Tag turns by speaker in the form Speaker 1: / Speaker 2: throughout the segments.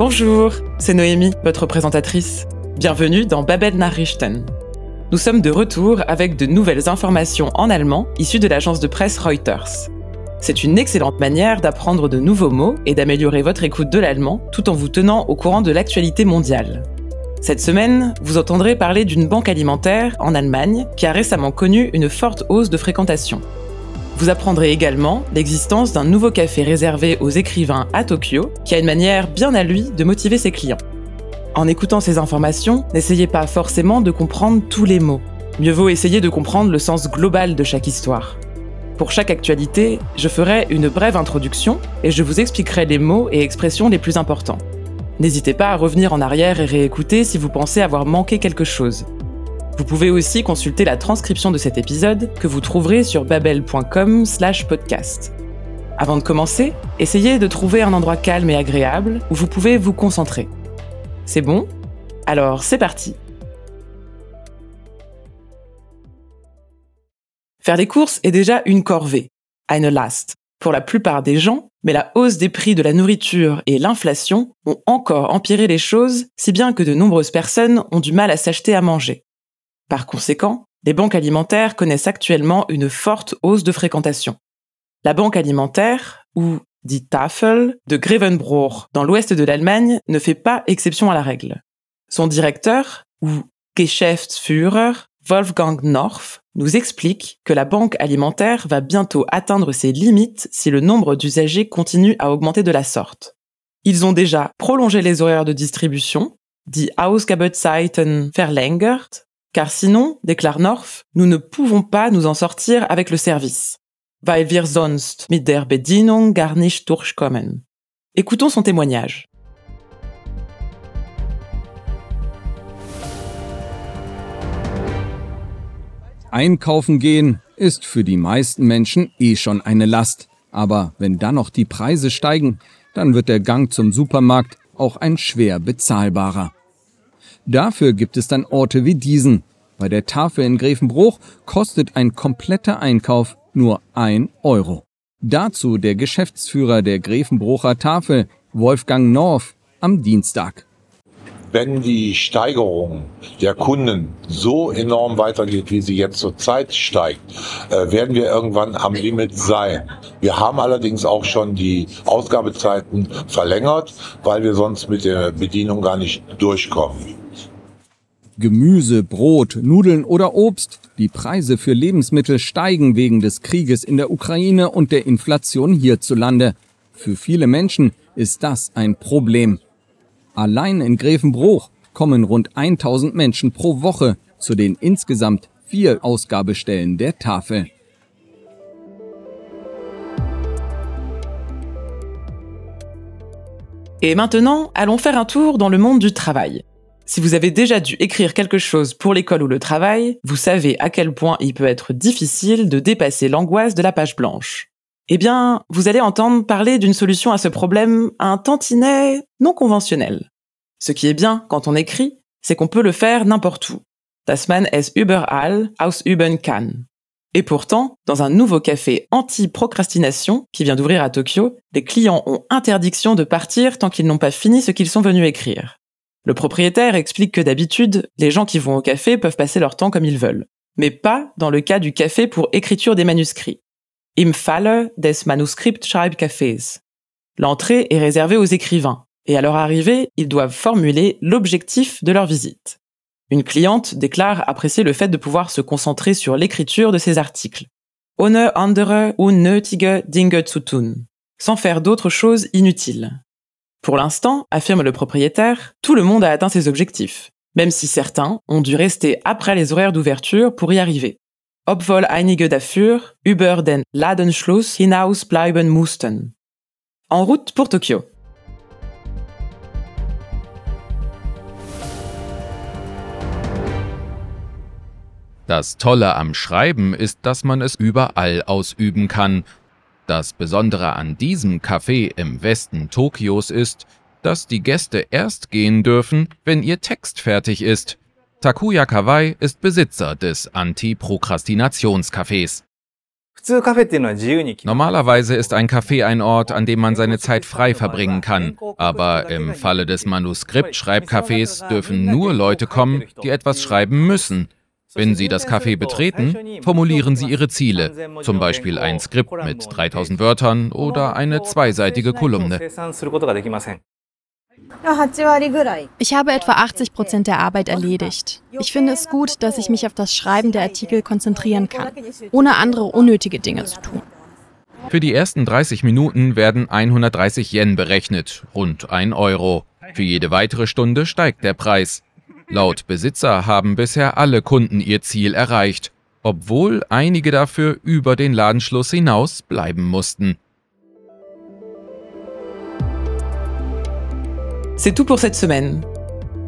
Speaker 1: Bonjour, c'est Noémie, votre présentatrice. Bienvenue dans Babel Nachrichten. Nous sommes de retour avec de nouvelles informations en allemand issues de l'agence de presse Reuters. C'est une excellente manière d'apprendre de nouveaux mots et d'améliorer votre écoute de l'allemand tout en vous tenant au courant de l'actualité mondiale. Cette semaine, vous entendrez parler d'une banque alimentaire en Allemagne qui a récemment connu une forte hausse de fréquentation. Vous apprendrez également l'existence d'un nouveau café réservé aux écrivains à Tokyo, qui a une manière bien à lui de motiver ses clients. En écoutant ces informations, n'essayez pas forcément de comprendre tous les mots. Mieux vaut essayer de comprendre le sens global de chaque histoire. Pour chaque actualité, je ferai une brève introduction et je vous expliquerai les mots et expressions les plus importants. N'hésitez pas à revenir en arrière et réécouter si vous pensez avoir manqué quelque chose. Vous pouvez aussi consulter la transcription de cet épisode que vous trouverez sur babel.com/podcast. Avant de commencer, essayez de trouver un endroit calme et agréable où vous pouvez vous concentrer. C'est bon? Alors c'est parti Faire les courses est déjà une corvée, eine Last, pour la plupart des gens, mais la hausse des prix de la nourriture et l'inflation ont encore empiré les choses, si bien que de nombreuses personnes ont du mal à s'acheter à manger. Par conséquent, les banques alimentaires connaissent actuellement une forte hausse de fréquentation. La banque alimentaire, ou dit Tafel, de Grevenbroich, dans l'ouest de l'Allemagne, ne fait pas exception à la règle. Son directeur, ou Geschäftsführer, Wolfgang Norf, nous explique que la banque alimentaire va bientôt atteindre ses limites si le nombre d'usagers continue à augmenter de la sorte. Ils ont déjà prolongé les horaires de distribution, dit Ausgabezeiten verlängert, car sinon, déclare North, nous ne pouvons pas nous en sortir avec le service. Weil wir sonst mit der Bedienung gar nicht durchkommen. Écoutons son témoignage.
Speaker 2: Einkaufen gehen ist für die meisten Menschen eh schon eine Last. Aber wenn dann noch die Preise steigen, dann wird der Gang zum Supermarkt auch ein schwer bezahlbarer. Dafür gibt es dann Orte wie diesen. Bei der Tafel in Grevenbruch kostet ein kompletter Einkauf nur ein Euro. Dazu der Geschäftsführer der Grevenbrucher Tafel, Wolfgang Norf, am Dienstag.
Speaker 3: Wenn die Steigerung der Kunden so enorm weitergeht, wie sie jetzt zurzeit steigt, äh, werden wir irgendwann am Limit sein. Wir haben allerdings auch schon die Ausgabezeiten verlängert, weil wir sonst mit der Bedienung gar nicht durchkommen.
Speaker 2: Gemüse, Brot, Nudeln oder Obst. Die Preise für Lebensmittel steigen wegen des Krieges in der Ukraine und der Inflation hierzulande. Für viele Menschen ist das ein Problem. Allein in Grevenbruch kommen rund 1000 Menschen pro Woche zu den insgesamt vier Ausgabestellen der Tafel.
Speaker 1: Et maintenant, allons faire un tour dans le monde du travail. Si vous avez déjà dû écrire quelque chose pour l'école ou le travail, vous savez à quel point il peut être difficile de dépasser l'angoisse de la page blanche. Eh bien, vous allez entendre parler d'une solution à ce problème un tantinet non conventionnel. Ce qui est bien quand on écrit, c'est qu'on peut le faire n'importe où. Das man es überall ausüben kann. Et pourtant, dans un nouveau café anti-procrastination qui vient d'ouvrir à Tokyo, les clients ont interdiction de partir tant qu'ils n'ont pas fini ce qu'ils sont venus écrire. Le propriétaire explique que d'habitude, les gens qui vont au café peuvent passer leur temps comme ils veulent, mais pas dans le cas du café pour écriture des manuscrits. Im Falle des Manuskriptschreibcafés. L'entrée est réservée aux écrivains, et à leur arrivée, ils doivent formuler l'objectif de leur visite. Une cliente déclare apprécier le fait de pouvoir se concentrer sur l'écriture de ses articles. Ohne andere unnötige Dinge zu tun. Sans faire d'autres choses inutiles. Pour l'instant, affirme le propriétaire, tout le monde a atteint ses objectifs, même si certains ont dû rester après les horaires d'ouverture pour y arriver. Obwohl einige dafür über den Ladenschluss hinaus bleiben mussten. En route pour Tokyo.
Speaker 4: Das Tolle am Schreiben ist, dass man es überall ausüben kann das Besondere an diesem Café im Westen Tokios ist, dass die Gäste erst gehen dürfen, wenn ihr Text fertig ist. Takuya Kawai ist Besitzer des Anti-Prokrastinations-Cafés. Normalerweise ist ein Café ein Ort, an dem man seine Zeit frei verbringen kann. Aber im Falle des Manuskript-Schreibcafés dürfen nur Leute kommen, die etwas schreiben müssen. Wenn Sie das Café betreten, formulieren Sie Ihre Ziele, zum Beispiel ein Skript mit 3000 Wörtern oder eine zweiseitige Kolumne.
Speaker 5: Ich habe etwa 80 Prozent der Arbeit erledigt. Ich finde es gut, dass ich mich auf das Schreiben der Artikel konzentrieren kann, ohne andere unnötige Dinge zu tun.
Speaker 4: Für die ersten 30 Minuten werden 130 Yen berechnet, rund 1 Euro. Für jede weitere Stunde steigt der Preis. Laut Besitzer haben bisher alle Kunden ihr Ziel erreicht, obwohl einige dafür über den Ladenschluss hinaus bleiben mussten.
Speaker 1: C'est tout pour cette semaine.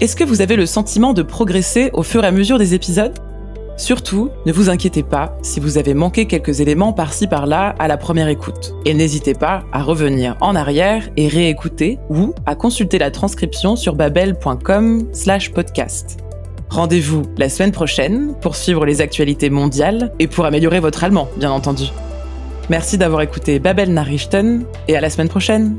Speaker 1: Est-ce que vous avez le sentiment de progresser au fur et à mesure des épisodes Surtout, ne vous inquiétez pas si vous avez manqué quelques éléments par-ci par-là à la première écoute. Et n'hésitez pas à revenir en arrière et réécouter ou à consulter la transcription sur babel.com slash podcast. Rendez-vous la semaine prochaine pour suivre les actualités mondiales et pour améliorer votre allemand, bien entendu. Merci d'avoir écouté Babel Nachrichten et à la semaine prochaine